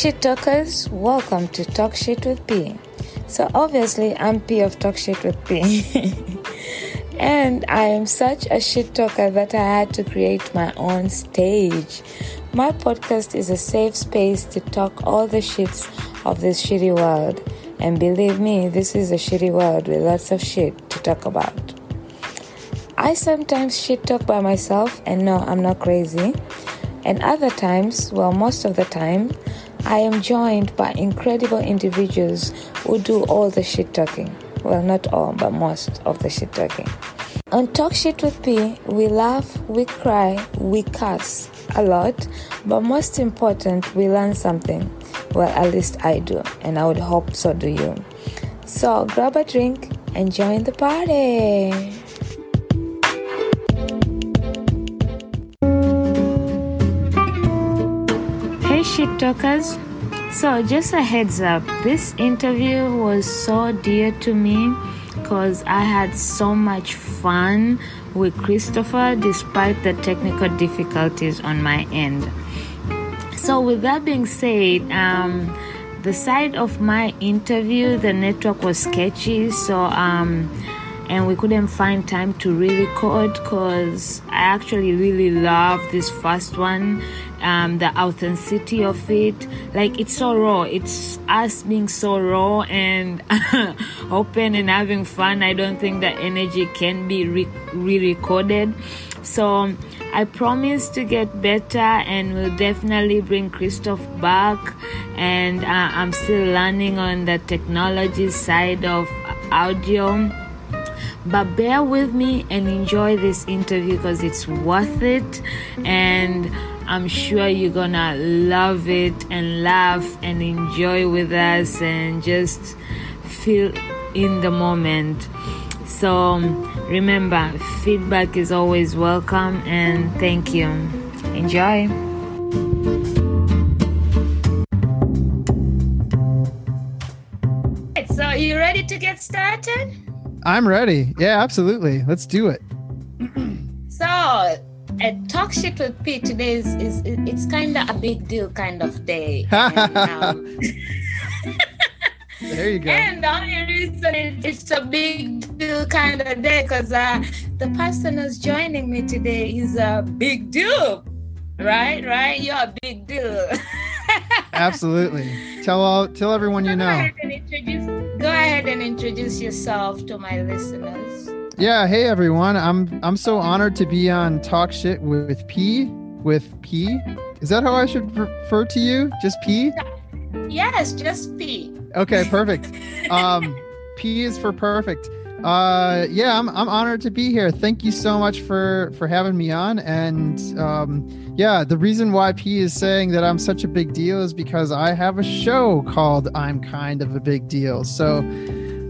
shit talkers, welcome to Talk Shit with P. So, obviously, I'm P of Talk Shit with P. and I am such a shit talker that I had to create my own stage. My podcast is a safe space to talk all the shits of this shitty world. And believe me, this is a shitty world with lots of shit to talk about. I sometimes shit talk by myself, and no, I'm not crazy. And other times, well, most of the time, I am joined by incredible individuals who do all the shit talking. Well, not all, but most of the shit talking. On Talk Shit with P, we laugh, we cry, we cuss a lot, but most important, we learn something. Well, at least I do, and I would hope so do you. So grab a drink and join the party. Shit talkers. So, just a heads up this interview was so dear to me because I had so much fun with Christopher despite the technical difficulties on my end. So, with that being said, um, the side of my interview, the network was sketchy, so um, and we couldn't find time to re-record because I actually really love this first one. Um, the authenticity of it, like it's so raw. It's us being so raw and open and having fun. I don't think that energy can be re recorded. So I promise to get better and will definitely bring Christophe back. And uh, I'm still learning on the technology side of audio but bear with me and enjoy this interview because it's worth it. And i'm sure you're gonna love it and laugh and enjoy with us and just feel in the moment. So remember feedback is always welcome and thank you. Enjoy. So are you ready to get started I'm ready. Yeah, absolutely. Let's do it. so, a talk shit with Pete today is, is it's kind of a big deal kind of day. and, um, there you go. And the only reason it, it's a big deal kind of day because uh, the person who's joining me today is a big deal. Right, right. You're a big deal. Absolutely. Tell all, tell everyone you know. Go ahead and introduce yourself to my listeners. Yeah, hey everyone. I'm I'm so honored to be on Talk Shit with P with P. Is that how I should refer to you? Just P? Yes, just P. Okay, perfect. um P is for perfect. Uh yeah, I'm I'm honored to be here. Thank you so much for for having me on and um yeah, the reason why P is saying that I'm such a big deal is because I have a show called I'm Kind of a Big Deal. So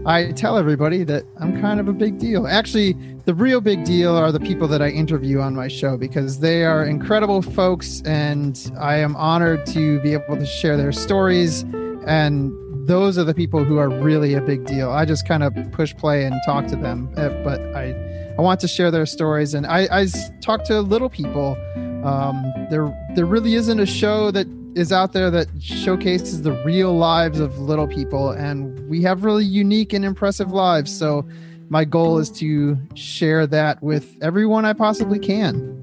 I tell everybody that I'm kind of a big deal. Actually, the real big deal are the people that I interview on my show because they are incredible folks and I am honored to be able to share their stories. And those are the people who are really a big deal. I just kind of push play and talk to them, eh, but I, I want to share their stories. And I, I talk to little people um, there, there really isn't a show that is out there that showcases the real lives of little people, and we have really unique and impressive lives. So, my goal is to share that with everyone I possibly can.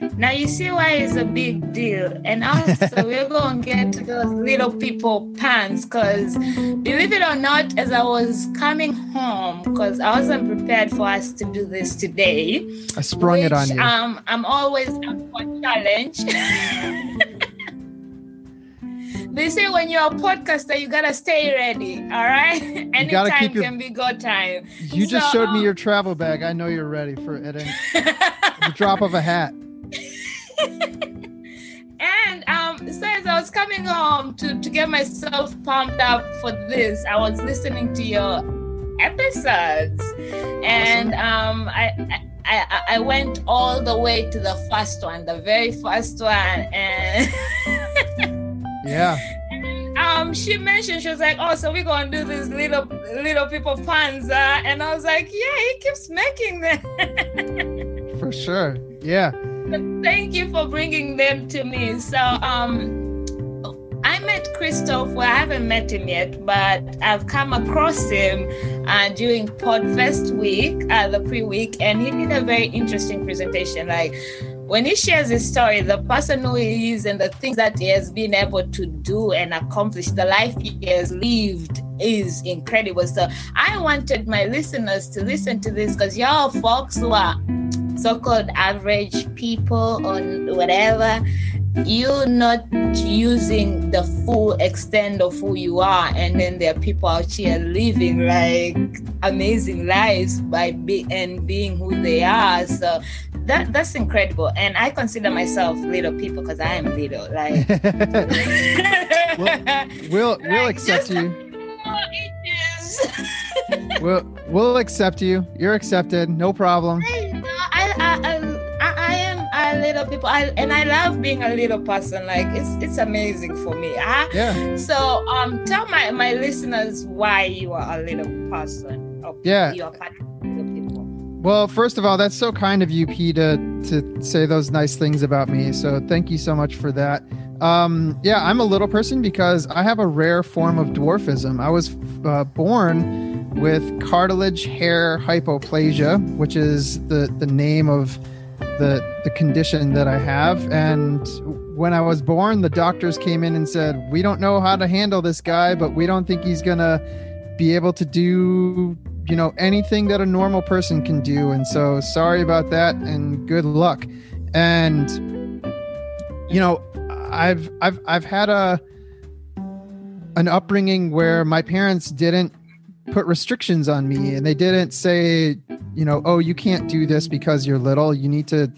Now you see why it's a big deal. And also we're gonna get to those little people pants because believe it or not, as I was coming home, because I wasn't prepared for us to do this today. I sprung which, it on you. Um, I'm always up for a challenge. they say when you're a podcaster, you gotta stay ready. All right, anytime your, can be go time. You so, just showed me your travel bag. I know you're ready for it. the drop of a hat. Was coming home to, to get myself pumped up for this, I was listening to your episodes, and um, I, I I went all the way to the first one, the very first one, and yeah. Um, she mentioned she was like, "Oh, so we're gonna do this little little people panza," and I was like, "Yeah, he keeps making them." For sure, yeah thank you for bringing them to me. So, um, met Christophe. Well, I haven't met him yet, but I've come across him uh, during Podfest week, uh, the pre-week, and he did a very interesting presentation. Like when he shares his story, the person who he is and the things that he has been able to do and accomplish, the life he has lived is incredible. So I wanted my listeners to listen to this because y'all folks who are so-called average people or whatever you're not using the full extent of who you are and then there are people out here living like amazing lives by be and being who they are. So that that's incredible. And i consider myself little people because i am little like we'll we'll, we'll accept you. we'll we'll accept you. You're accepted. No problem people, I, and I love being a little person. Like it's it's amazing for me. Huh? Yeah. So um, tell my my listeners why you are a little person. yeah. You are part people. Well, first of all, that's so kind of you, P, to to say those nice things about me. So thank you so much for that. Um, yeah, I'm a little person because I have a rare form of dwarfism. I was uh, born with cartilage hair hypoplasia, which is the, the name of the, the condition that I have. And when I was born, the doctors came in and said, We don't know how to handle this guy, but we don't think he's to be able to do you know anything that a normal person can do and so sorry about that and good luck and you know i've i've i've had a an upbringing where my parents didn't put restrictions on me and they didn't say you know oh you can't do this because you're little. You need to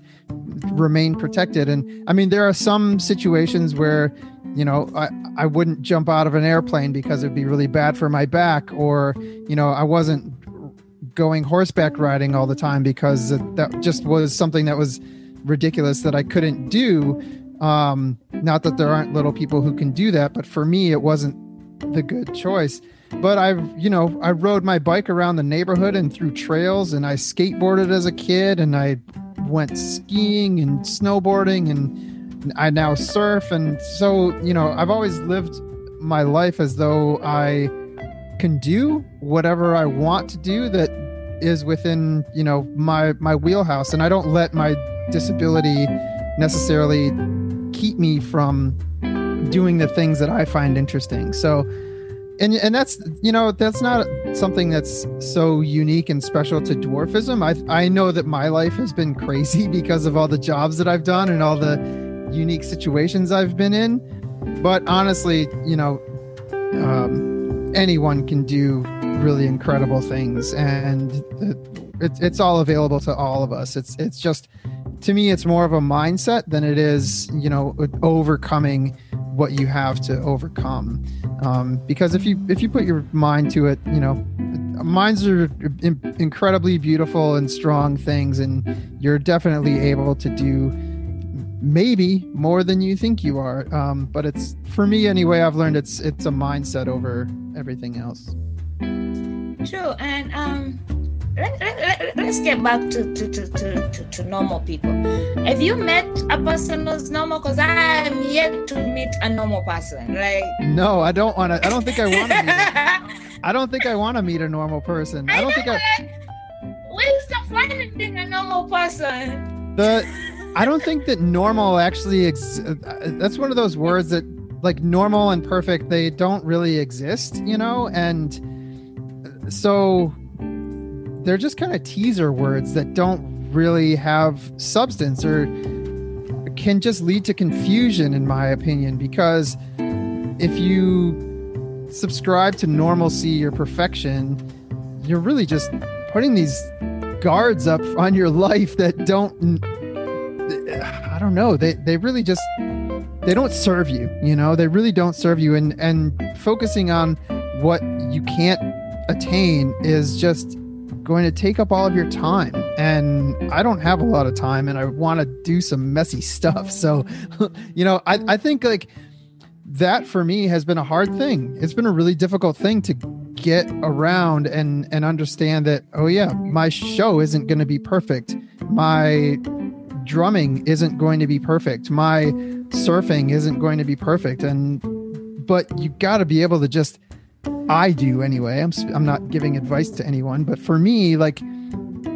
remain protected. And i mean there are some situations where you know i i wouldn't jump out of an airplane because it'd be really bad for my back or you know i wasn't going horseback riding all the time because that just was something that was ridiculous that i couldn't do. Um not that there aren't little people who can do that but for me it wasn't the good choice but I've, you know, I rode my bike around the neighborhood and through trails, and I skateboarded as a kid, and I went skiing and snowboarding, and I now surf, and so you know, I've always lived my life as though I can do whatever I want to do that is within you know my my wheelhouse, and I don't let my disability necessarily keep me from doing the things that I find interesting. So and and that's you know that's not something that's so unique and special to dwarfism. I I know that my life has been crazy because of all the jobs that I've done and all the unique situations I've been in. But honestly, you know, um, anyone can do really incredible things, and it, it, it's all available to all of us. It's it's just to me, it's more of a mindset than it is you know overcoming what you have to overcome. Um, because if you if you put your mind to it, you know, minds are in, incredibly beautiful and strong things, and you're definitely able to do maybe more than you think you are. Um, but it's for me anyway. I've learned it's it's a mindset over everything else. True, and um, let, let, let's get back to, to, to, to, to normal people. Have you met a person who's normal? Because I am yet to meet a normal person. Like no, I don't want to. I don't think I want to. meet I don't think I want to meet a normal person. I, I don't think I. What's the fun in being a normal person? The I don't think that normal actually. Ex- uh, that's one of those words that like normal and perfect they don't really exist, you know, and uh, so they're just kind of teaser words that don't really have substance or can just lead to confusion in my opinion because if you subscribe to normalcy or perfection you're really just putting these guards up on your life that don't i don't know they they really just they don't serve you you know? They really don't serve you and and focusing on what you can't attain is just going to take up all of your time. And i don't have a lot of time and i want to do some messy stuff. So you know I, I think like that for me has been a hard thing. It's been a really difficult thing to get around and and understand that oh yeah my show isn't going to be perfect. My drumming isn't going to be perfect. My surfing isn't going to be perfect. And but you got to be able to just I do anyway. I'm I'm not giving advice to anyone, but for me like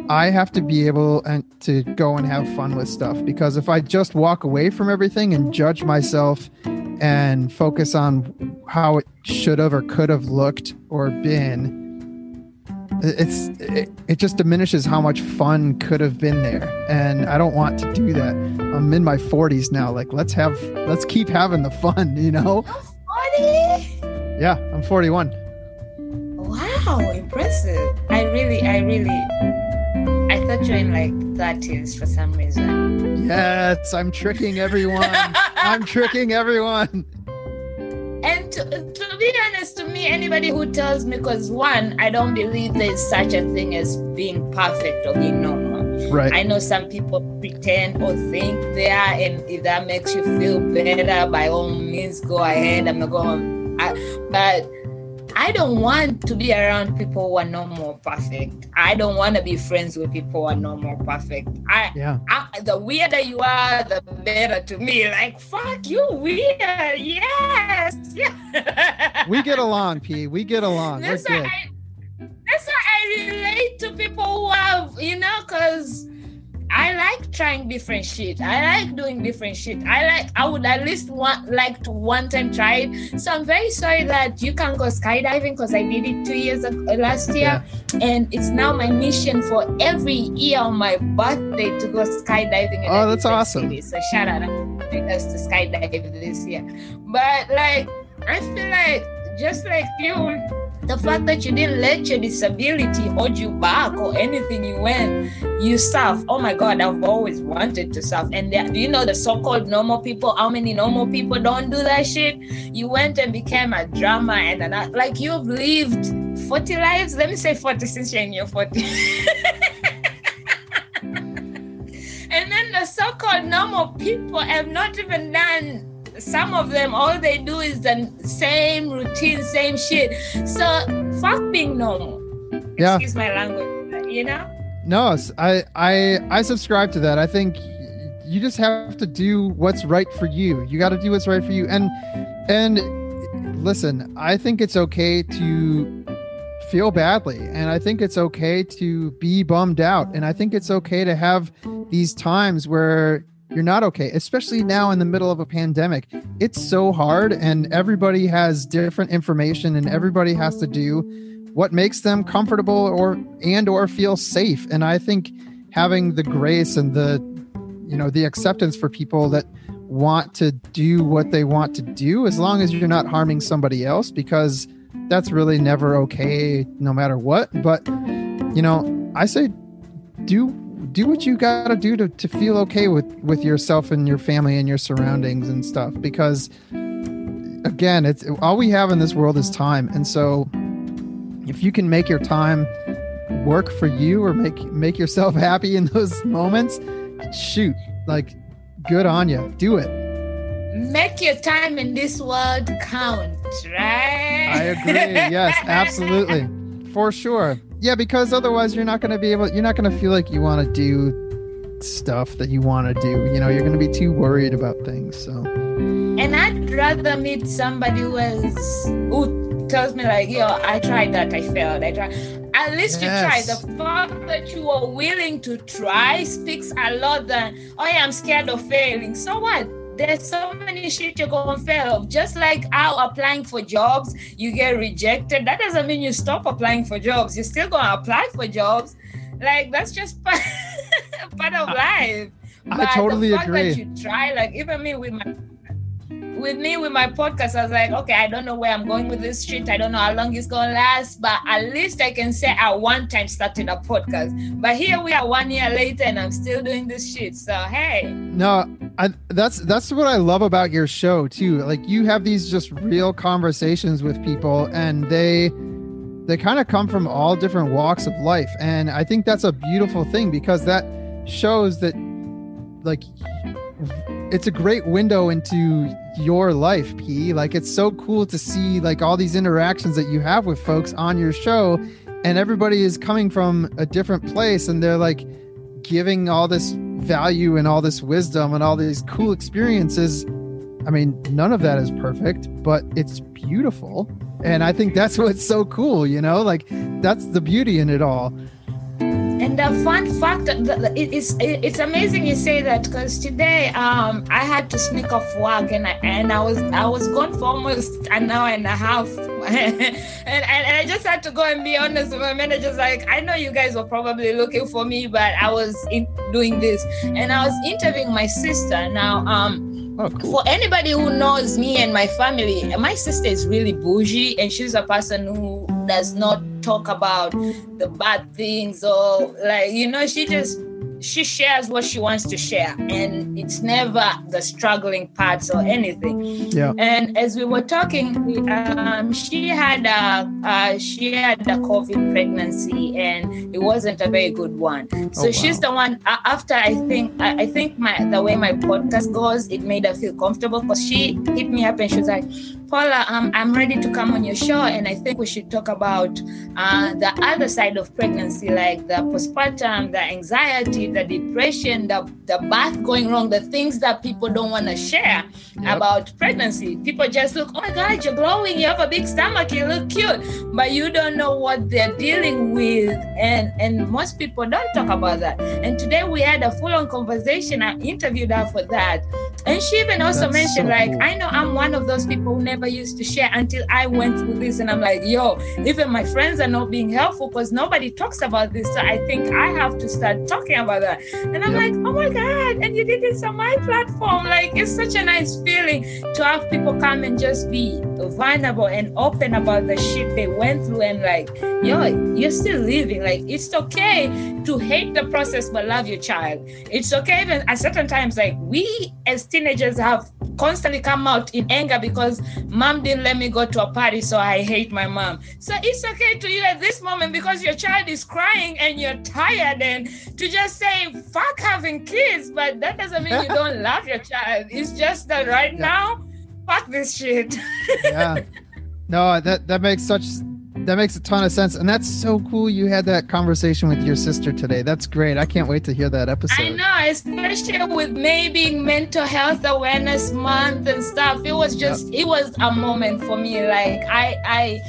I have to be able and to go and have fun with stuff because if I just walk away from everything and judge myself and focus on how it should have or could have looked or been, it's it, it just diminishes how much fun could have been there. And i don't want to do that. I'm in my 40s now. Like let's have let's keep having the fun you know? 40 yeah i'm 41 wow impressive i really i really I thought you were in like 30s for some reason. Yes, I'm tricking everyone. I'm tricking everyone. And to, to, be honest, to me, anybody who tells me, because one, I don't believe there's such a thing as being perfect or being normal. Right. I know some people pretend or think they are, and if that makes you feel better, by all means, go ahead. I'm not going. I, but I don't want to be around people who are no more perfect. I don't want to be friends with people who are no more perfect. I, yeah. I, the weirder you are, the better to me. Like, fuck you, weird. Yes. Yeah. we get along, P. We get along. That's We're good. I, that's why I relate to people who have, you know, because I like trying different shit. I like doing different shit. I like I would at least want like to one time try it. So I'm very sorry that you can't go skydiving because I did it two years ago, uh, last year, yeah. and it's now my mission for every year on my birthday to go skydiving. oh, that's awesome! City. So shout out to us to skydive this year. But like I feel like just like you the fact that you didn't let your disability hold you back or anything you went, you surf. Oh my God, I've always wanted to surf. And do you know the so-called normal people? How many normal people don't do that shit? You went and became a drama and an, like you've lived 40 lives. Let me say 40 since you're in your 40. and then the so-called normal people have not even done some of them all they do is the same routine, same shit. So fuck being normal. Yeah. Excuse my language, you know? No, I I I subscribe to that. I think you just have to do what's right for you. You got to do what's right for you. And and listen, I think it's okay to feel badly and I think it's okay to be bummed out and I think it's okay to have these times where you're not okay, especially now in the middle of a pandemic. It's so hard, and everybody has different information, and everybody has to do what makes them comfortable or and or feel safe. And I think having the grace and the you know the acceptance for people that want to do what they want to do as long as you're not harming somebody else because that's really never okay no matter what but you know i say do do what you got to do to to feel okay with with yourself and your family and your surroundings and stuff because again it's all we have in this world is time. And so if you can make your time work for you or make make yourself happy in those moments shoot like good on you do it. Make your time in this world count right? I agree. Yes absolutely. For sure yeah, because otherwise you're not going to be able. You're not going to feel like you want to do stuff that you want to do. You know, you're going to be too worried about things. So. And I'd rather meet somebody who has who tells me like, yo, I tried that, I failed, I tried. At least yes. you tried. The fact that you are willing to try speaks a lot. Than oh yeah, I'm scared of failing. So what? There's so many shit you're gonna fail of. Just like how applying for jobs, you get rejected. That doesn't mean you stop applying for jobs. You're still gonna apply for jobs. Like that's just part, part of life. I, I totally the fact agree. That you try, like even me with my with me with my podcast, I was like, okay, I don't know where I'm going with this shit. I don't know how long it's gonna last, but at least I can say I one time started a podcast. But here we are one year later and I'm still doing this shit. So hey. No, I, that's that's what I love about your show too. Like you have these just real conversations with people and they they kind of come from all different walks of life. And I think that's a beautiful thing because that shows that like it's a great window into your life, P. Like it's so cool to see like all these interactions that you have with folks on your show and everybody is coming from a different place and they're like giving all this value and all this wisdom and all these cool experiences I mean, none of that is perfect, but it's beautiful. And I think that's what's so cool, you know? Like that's the beauty in it all. And the fun fact, it's it's amazing you say that because today um, I had to sneak off work and I, and I was I was gone for almost an hour and a half, and, and, and I just had to go and be honest with my manager's like I know you guys were probably looking for me, but I was in, doing this and I was interviewing my sister now. Um, Oh, cool. For anybody who knows me and my family, my sister is really bougie and she's a person who does not talk about the bad things or like you know she just she shares what she wants to share and it's never the struggling parts or anything. Yeah. And as we were talking um, she had a uh, she had a covid pregnancy and it wasn't a very good one. So oh, wow. she's the one uh, after i think I, I, think my the way my podcast goes it made her feel comfortable because she hit me up and she was like Paula, um, I'm ready to come on your show, and I think we should talk about uh, the other side of pregnancy, like the postpartum, the anxiety, the depression, the, the birth going wrong, the things that people don't want to share yep. about pregnancy. People just look, oh my God, you're glowing, you have a big stomach, you look cute, but you don't know what they're dealing with, and and most people don't talk about that. And today we had a full-on conversation. I interviewed her for that, and she even also That's mentioned, so like, cool. I know I'm one of those people who never used to share until I went through this. And I'm like, yo, even my friends are not being helpful because nobody talks about this. So I think I have to start talking about that. And I'm yep. like, oh my God. And you did this on my platform. Like, it's such a nice feeling to have people come and just be vulnerable and open about the shit they went through and like, yo, you're still living. Like, it's okay to hate the process but love your child. It's okay even at certain times, like we as teenagers have constantly come out in anger because mom didn't let me go to a party, so I hate my mom. So it's okay to you at this moment because your child is crying and you're tired and to just say fuck having kids, but that doesn't mean you don't love your child. It's just that right yeah. now, fuck this shit. yeah. No, that that makes such that makes a ton of sense and that's so cool you had that conversation with your sister today. That's great. I can't wait to hear that episode. i know especially with maybe mental health awareness month and stuff it was just yep. it was a moment for me like i i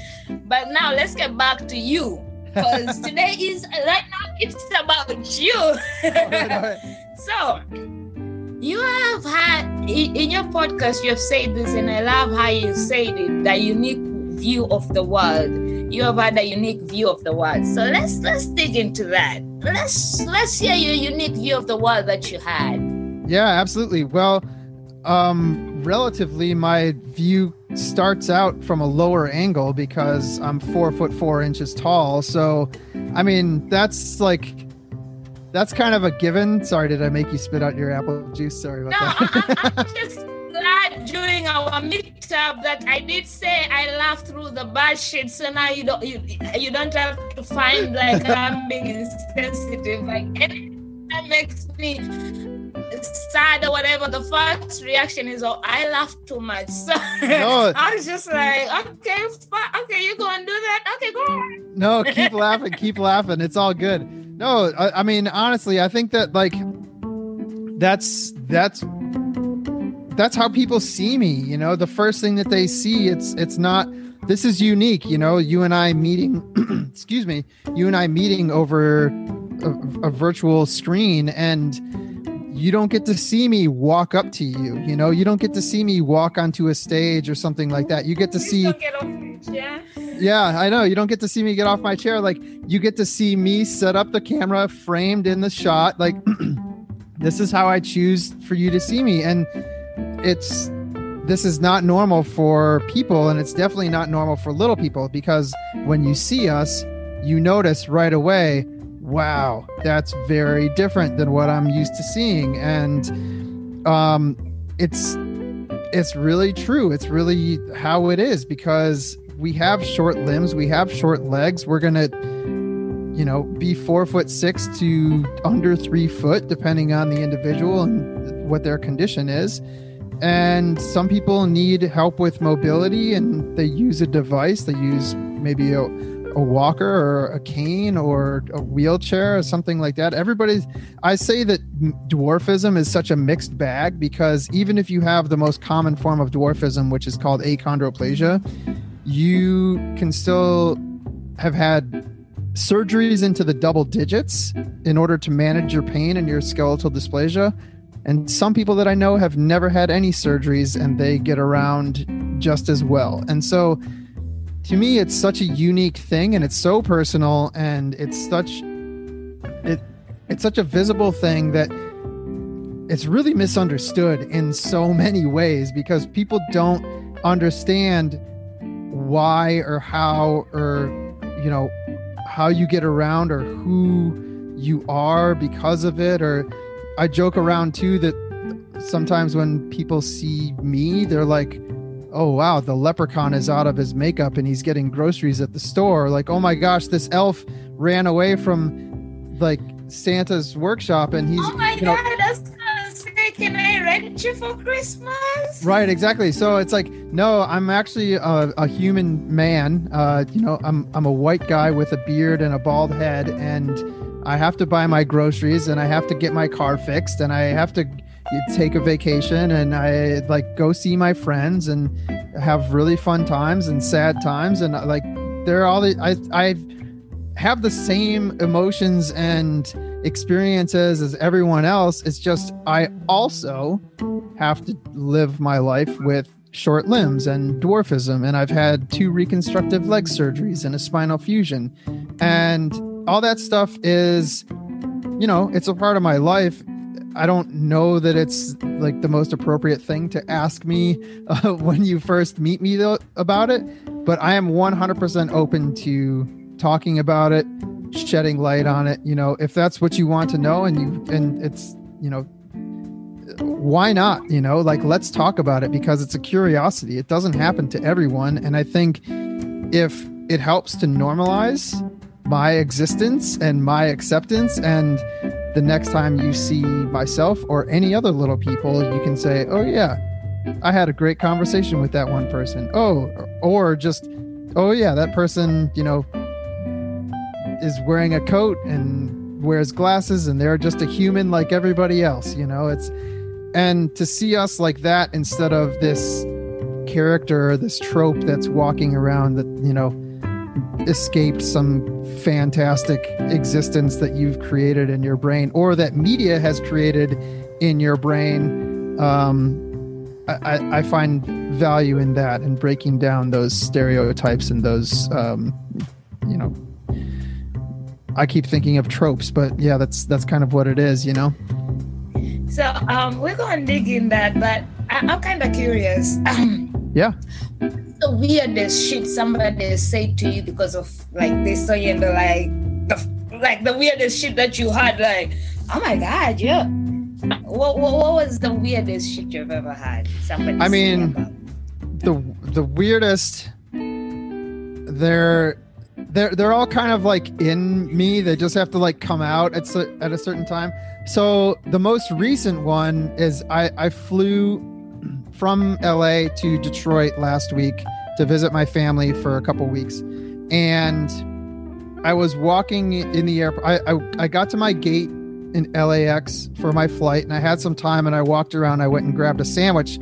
but now let's get back to you because today is right now it's about you. So you have had in your podcast you have said this and i love how you said it that unique view of the world you have had a unique view of the world. So let's let's dig into that. Let's let's hear your unique view of the world that you had. Yeah, absolutely. Well, um, relatively, my view starts out from a lower angle because I'm four foot four inches tall. So, I mean, that's like that's kind of a given. Sorry, did I make you spit out your apple juice? Sorry about no, that. I, I, just glad during our meetup that I did say I laughed through the bad shit. So now you don't you, you don't have to find like I'm being insensitive. Like that makes me sad or whatever. The first reaction is, "Oh, I laughed too much." So no. I was just like, "Okay, okay, you go and do that. Okay, go on." No, keep laughing, keep laughing. It's all good. No, I, I mean honestly, I think that like that's that's that's how people see me you know? The first thing that they see it's it's not this is unique you know? You and i meeting excuse me you and i meeting over a, a, virtual screen and you don't get to see me walk up to you you know? You don't get to see me walk onto a stage or something like that. You get to see yeah. yeah i know. You don't get to see me get off my chair. Like you get to see me set up the camera framed in the shot. Like this is how i choose for you to see me. And it's this is not normal for people and it's definitely not normal for little people because when you see us you notice right away wow that's very different than what i'm used to seeing. And um it's it's really true. It's really how it is because we have short limbs we have short legs. We're gonna you know be four foot six to under three foot depending on the individual and what their condition is and some people need help with mobility and they use a device they use maybe a, a walker or a cane or a wheelchair or something like that. Everybody's, I say that dwarfism is such a mixed bag because even if you have the most common form of dwarfism, which is called achondroplasia, you can still have had surgeries into the double digits in order to manage your pain and your skeletal dysplasia. And some people that I know have never had any surgeries and they get around just as well. And so to me it's such a unique thing and it's so personal and it's such it it's such a visible thing that it's really misunderstood in so many ways because people don't understand why or how or you know how you get around or who you are because of it or i joke around too that sometimes when people see me they're like oh wow the leprechaun is out of his makeup and he's getting groceries at the store like oh my gosh this elf ran away from like santa's workshop and he's oh my you know, god that's can I rent you for Christmas? Right, exactly. So it's like, no, I'm actually a, a human man. Uh, you know, I'm I'm a white guy with a beard and a bald head, and I have to buy my groceries, and I have to get my car fixed, and I have to take a vacation and I like go see my friends and have really fun times and sad times and like they're all the I I have the same emotions and experiences as everyone else. It's just I also have to live my life with short limbs and dwarfism and I've had two reconstructive leg surgeries and a spinal fusion and all that stuff is you know, it's a part of my life I don't know that it's like the most appropriate thing to ask me uh, when you first meet me though, about it, but I am 100% open to talking about it, shedding light on it. You know, if that's what you want to know, and you and it's you know, why not? You know, like let's talk about it because it's a curiosity. It doesn't happen to everyone, and I think if it helps to normalize my existence and my acceptance and the next time you see myself or any other little people, you can say, "Oh yeah, I had a great conversation with that one person." Oh, or just, "Oh yeah, that person, you know, is wearing a coat and wears glasses and they're just a human like everybody else." You know, it's and to see us like that instead of this character, this trope that's walking around that, you know, escaped some fantastic existence that you've created in your brain or that media has created in your brain. Um, I, I, find value in that and breaking down those stereotypes and those um, you know i keep thinking of tropes but yeah that's that's kind of what it is you know? So um, we're going to dig in that but I, i'm kind of curious. Yeah the weirdest shit somebody say to you because of like they saw you the like the like the weirdest shit that you had like oh my god yeah. What, what, what was the weirdest shit you've ever had somebody i mean the the weirdest they're they're they're all kind of like in me. They just have to like come out at, at a certain time. So the most recent one is i i flew from LA to Detroit last week to visit my family for a couple weeks. And I was walking in the airport. I, I, I got to my gate in LAX for my flight and I had some time and I walked around. I went and grabbed a sandwich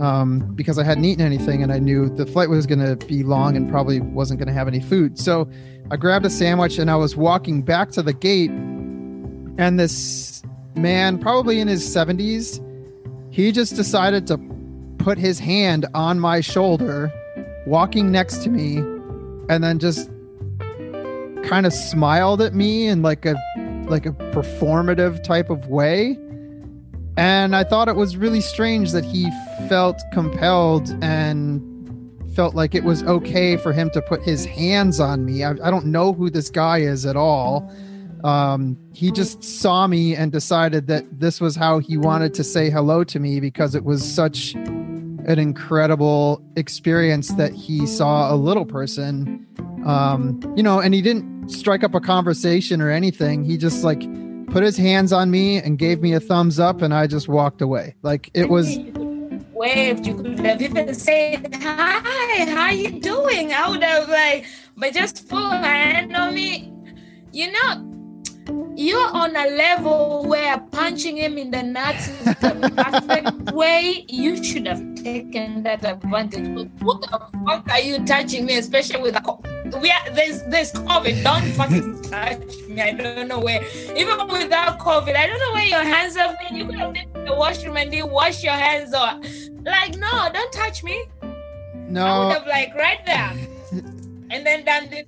um, because I hadn't eaten anything and I knew the flight was going to be long and probably wasn't going to have any food. So I grabbed a sandwich and I was walking back to the gate. And this man, probably in his 70s, he just decided to put his hand on my shoulder, walking next to me, and then just kind of smiled at me in like a like a performative type of way. And I thought it was really strange that he felt compelled and felt like it was okay for him to put his hands on me. I, I don't know who this guy is at all. Um, he just saw me and decided that this was how he wanted to say hello to me because it was such an incredible experience that he saw a little person um you know and he didn't strike up a conversation or anything. He just like put his hands on me and gave me a thumbs up and i just walked away. Like it was waved. You could have even said hi how you doing? I would have like but just a hand on me. You know, you're mm-hmm. on a level where punching him in the nuts is the perfect way. You should have taken that advantage. But what the fuck are you touching me, especially with we are there's there's COVID. Don't fucking touch me. I don't know where. Even without COVID, I don't know where your hands have been. You could have been in the washroom and you wash your hands or like no, don't touch me. No. I would have like right there. and then done this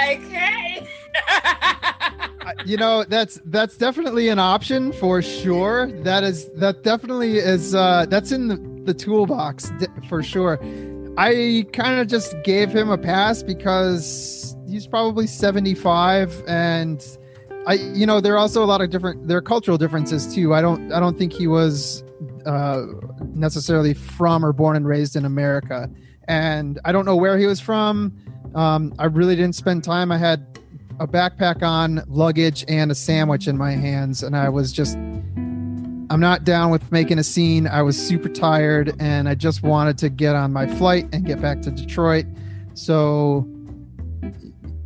like, hey. you know, that's that's definitely an option for sure. That is that definitely is uh that's in the, the toolbox for sure. I kind of just gave him a pass because he's probably 75 and I you know, there are also a lot of different there are cultural differences too. I don't I don't think he was uh necessarily from or born and raised in America. And I don't know where he was from um, I really didn't spend time. I had a backpack on, luggage, and a sandwich in my hands, and I was just. I'm not down with making a scene. I was super tired, and I just wanted to get on my flight and get back to Detroit. So,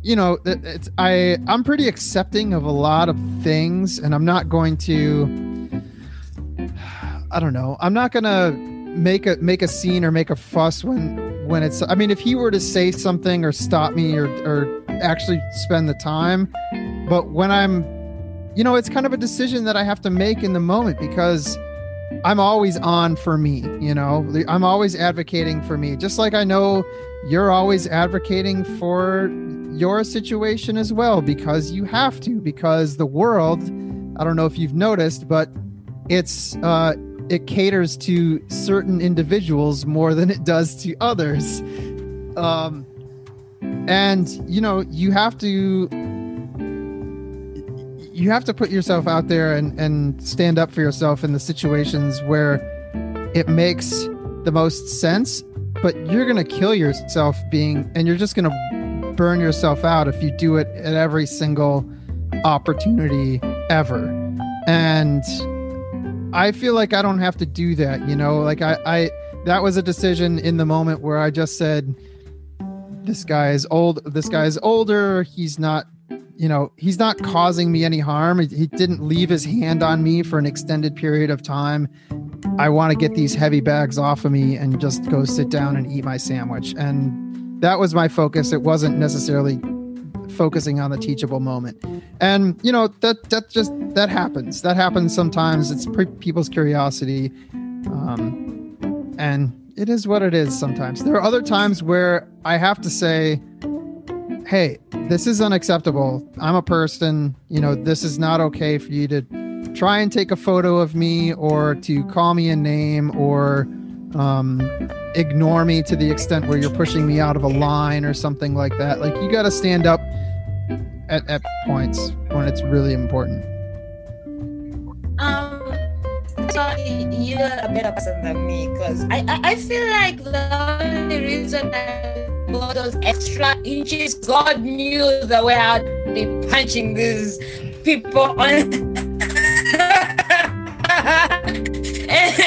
you know, it's I I'm pretty accepting of a lot of things, and I'm not going to. I don't know. I'm not gonna make a make a scene or make a fuss when when it's i mean if he were to say something or stop me or or actually spend the time but when i'm you know it's kind of a decision that i have to make in the moment because i'm always on for me you know? I'm always advocating for me. Just like i know you're always advocating for your situation as well because you have to because the world i don't know if you've noticed but it's uh it caters to certain individuals more than it does to others. Um, and you know, you have to you have to put yourself out there and and stand up for yourself in the situations where it makes the most sense, but you're to kill yourself being and you're just to burn yourself out if you do it at every single opportunity ever. And I feel like I don't have to do that, you know, like I, I that was a decision in the moment where I just said, this guy is old, this guy is older, he's not, you know, he's not causing me any harm. He didn't leave his hand on me for an extended period of time. I want to get these heavy bags off of me and just go sit down and eat my sandwich. And that was my focus. It wasn't necessarily focusing on the teachable moment. And you know that that just that happens. That happens sometimes. It's pre- people's curiosity. Um, and it is what it is sometimes. There are other times where i have to say hey this is unacceptable. I'm a person you know this is not okay for you to try and take a photo of me or to call me a name or um, ignore me to the extent where you're pushing me out of a line or something like that. Like you got to stand up at, at points when it's really important. Um, so you're a better person than me because I, I, I feel like the only reason that all those extra inches, God knew the way I'd be punching these people on.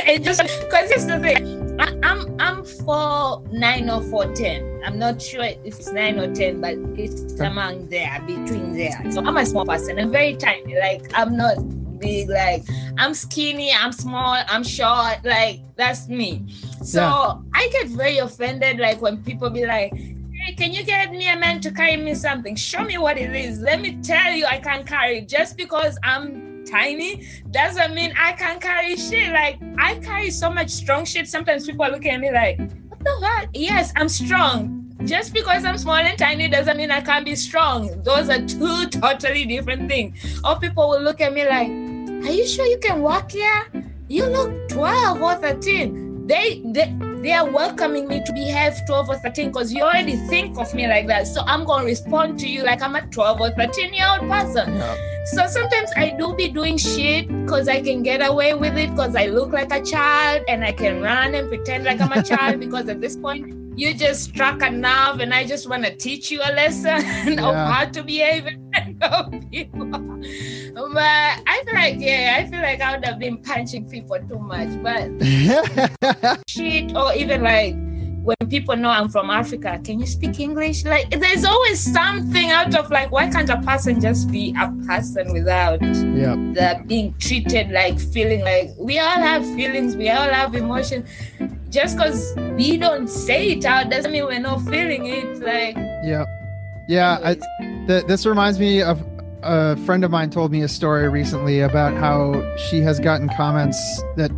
and, just because it's the thing I, am I'm, I'm for nine or four ten. I'm not sure if it's nine or ten, but it's among there, between there. So I'm a small person. I'm very tiny. Like I'm not big. Like I'm skinny. I'm small. I'm short. Like that's me. So yeah. I get very offended. Like when people be like, Hey, can you get me a man to carry me something? Show me what it is. Let me tell you, I can carry it. Just because I'm tiny doesn't mean I can carry shit. Like I carry so much strong shit. Sometimes people are looking at me like, what the fuck? Yes, I'm strong. Just because I'm small and tiny doesn't mean I can't be strong. Those are two totally different things. Or people will look at me like, are you sure you can walk here? You look 12 or 13. They, they they are welcoming me to behave 12 or 13 because you already think of me like that. So I'm going to respond to you like I'm a 12 or 13 year old person. Yeah. So sometimes I do be doing shit because I can get away with it because I look like a child and I can run and pretend like I'm a child because at this point you just struck a nerve and I just want to teach you a lesson yeah. of how to behave and people. But I feel like, yeah, I feel like I would have been punching people too much. But shit, or even like when people know I'm from Africa, can you speak English? Like there's always something out of like, why can't a person just be a person without Yeah. the being treated like feeling like we all have feelings, we all have emotion. Just because we don't say it out doesn't mean we're not feeling it. Like Yeah. Yeah. I, th- this reminds me of a friend of mine told me a story recently about how she has gotten comments that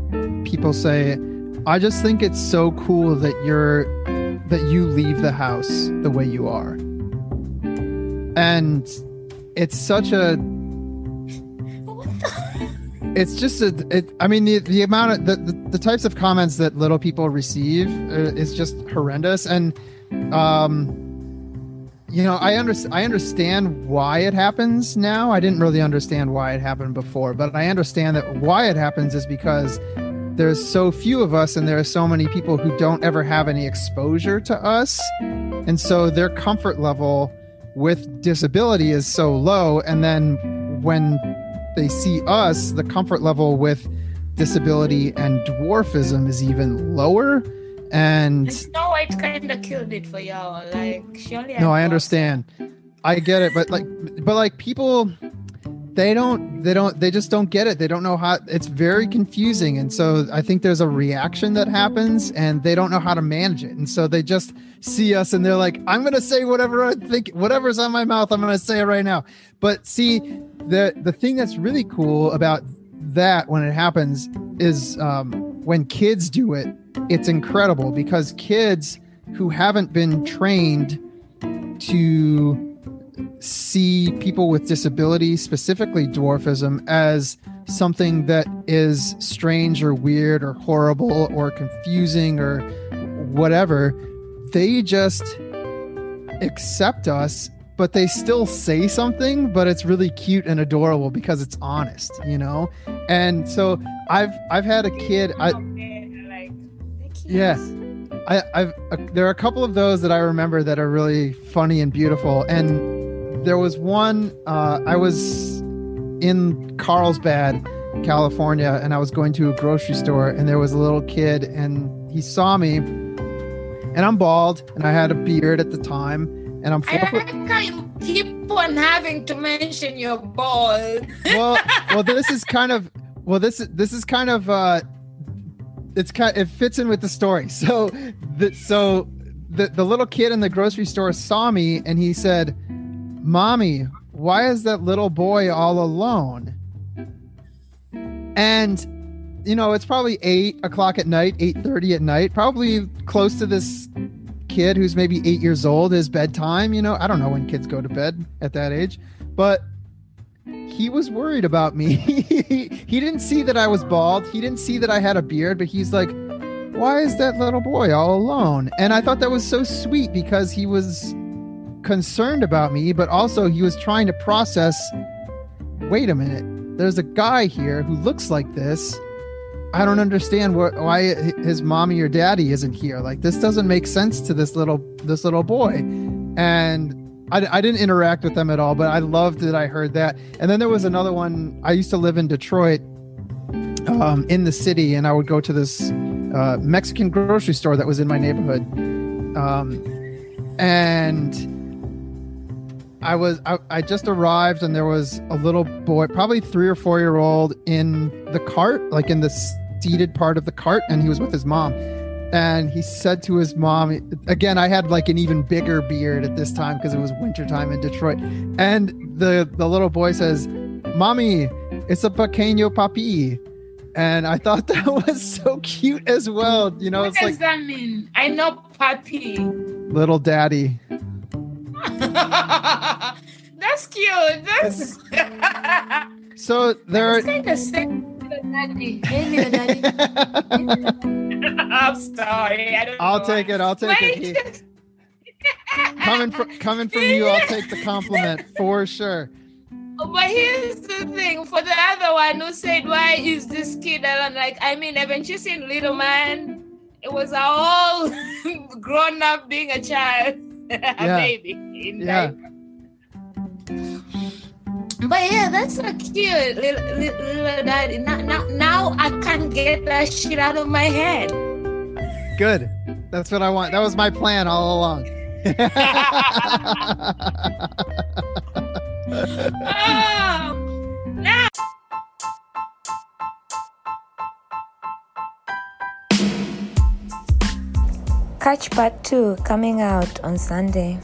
people say, I just think it's so cool that you're that you leave the house the way you are. And it's such a it's just a it, i mean the, the amount of the, the, the types of comments that little people receive uh, is just horrendous. And um you know i under, i understand why it happens now. I didn't really understand why it happened before but i understand that why it happens is because there's so few of us and there are so many people who don't ever have any exposure to us. And so their comfort level with disability is so low. And then when they see us, the comfort level with disability and dwarfism is even lower. And Snow White kind of killed it for y'all. Like had no, I understand. I get it, but like, but like people, they don't, they don't, they just don't get it. They don't know how. It's very confusing, and so I think there's a reaction that happens, and they don't know how to manage it, and so they just see us, and they're like, "I'm gonna say whatever I think, whatever's on my mouth, I'm gonna say it right now." But see, the the thing that's really cool about that when it happens is um, when kids do it, it's incredible because kids who haven't been trained to see people with disabilities, specifically dwarfism, as something that is strange or weird or horrible or confusing or whatever, they just accept us, but they still say something, but it's really cute and adorable because it's honest, you know? And so I've I've had a kid I. Yeah. I, I've uh, there are a couple of those that I remember that are really funny and beautiful. And there was one uh, I was in Carlsbad, California, and I was going to a grocery store, and there was a little kid, and he saw me, and I'm bald, and I had a beard at the time, and I'm I like how you keep on having to mention your bald. Well, well, this is kind of well, this is this is kind of uh, it's kind it fits in with the story. So the so the the little kid in the grocery store saw me and he said, "Mommy, why is that little boy all alone?" And you know, it's probably eight o'clock at night, eight thirty at night, probably close to this kid who's maybe eight years old, his bedtime. You know, I don't know when kids go to bed at that age, but he was worried about me. he didn't see that I was bald. He didn't see that I had a beard, but he's like, why is that little boy all alone? And I thought that was so sweet because he was concerned about me, but also he was trying to process wait a minute, there's a guy here who looks like this. I don't understand what, why his mommy or daddy isn't here. Like this doesn't make sense to this little this little boy. And I, I didn't interact with them at all, but I loved that I heard that. And then there was another one. I used to live in Detroit, um, in the city, and I would go to this uh, Mexican grocery store that was in my neighborhood. Um, and I was I, I just arrived, and there was a little boy, probably three or four year old, in the cart, like in the seated part of the cart, and he was with his mom and he said to his mom again i had like an even bigger beard at this time because it was wintertime in detroit and the the little boy says mommy it's a pequeño papi and i thought that was so cute as well you know what it's does like that mean? I know papi. little daddy cute. That's so there It's kind of daddy. Hey, daddy. I'm sorry. I don't i'll know. take it i'll take it Wait. coming from coming from you i'll take the compliment for sure oh, But here's the thing for the other one who said, Why is this kid alone? Like, I mean, haven't you seen Little Man? It was all grown up being a child, a Yeah. baby. In Yeah. diaper. But yeah, that's so cute, little, little, little daddy. Now, now, now I can't get that shit out of my head. Good. That's what I want. That was my plan all along. oh. Catch part two coming out on Sunday.